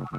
Mm-hmm.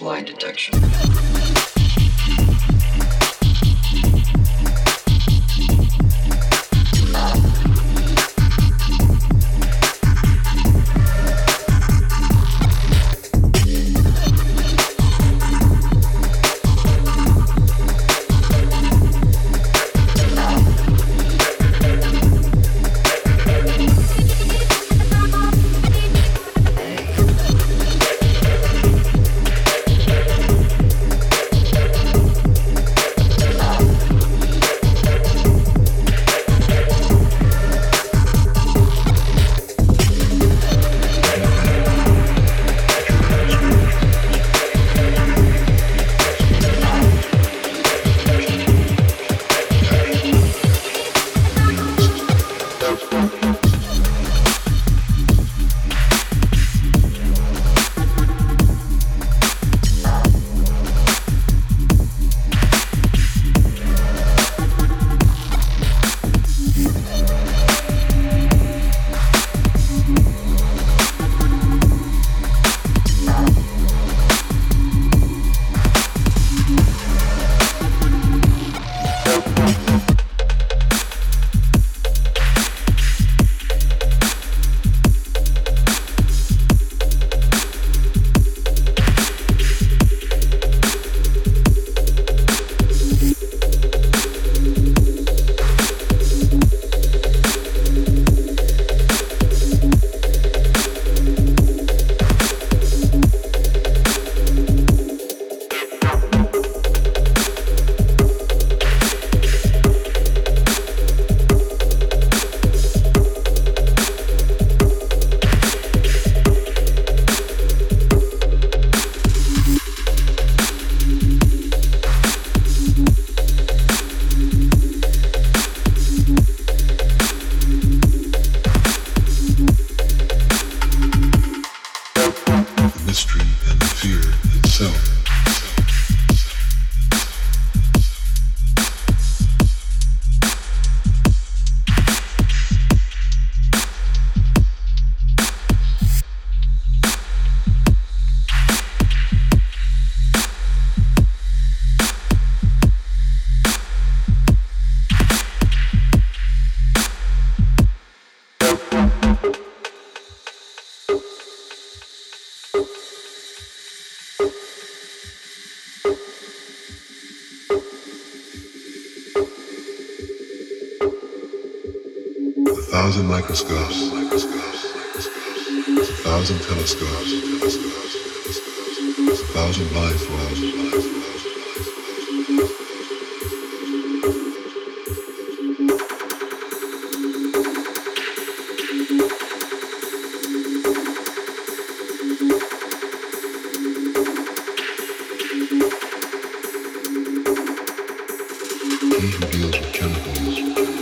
Lie detection. Microscopes, a thousand telescopes, a thousand blindfolds. He who deals with chemicals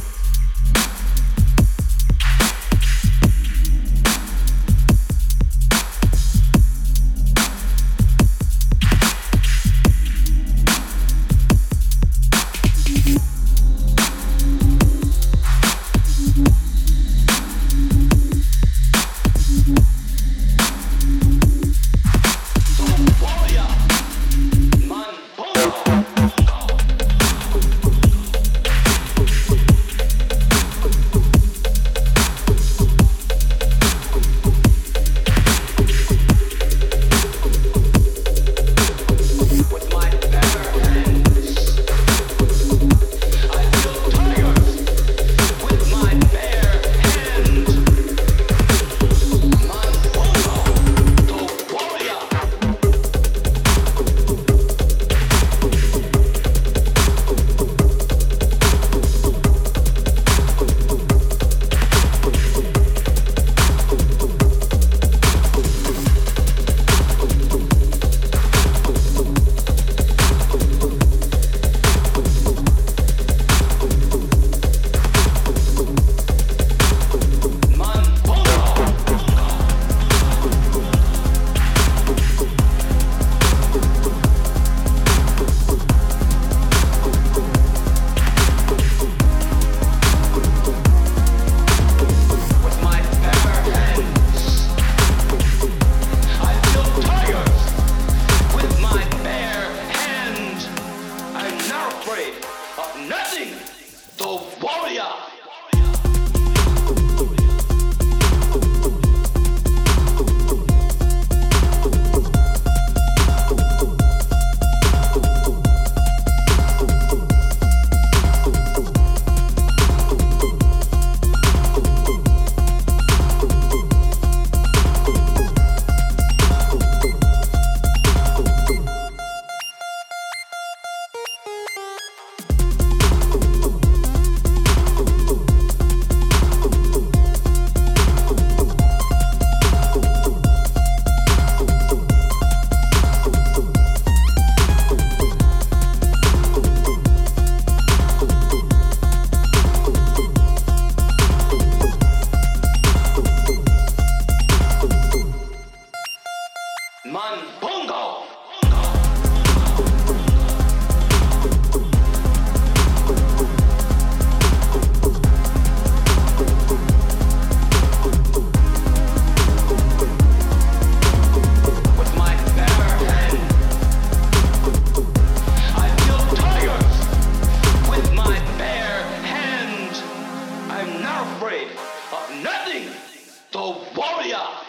glória!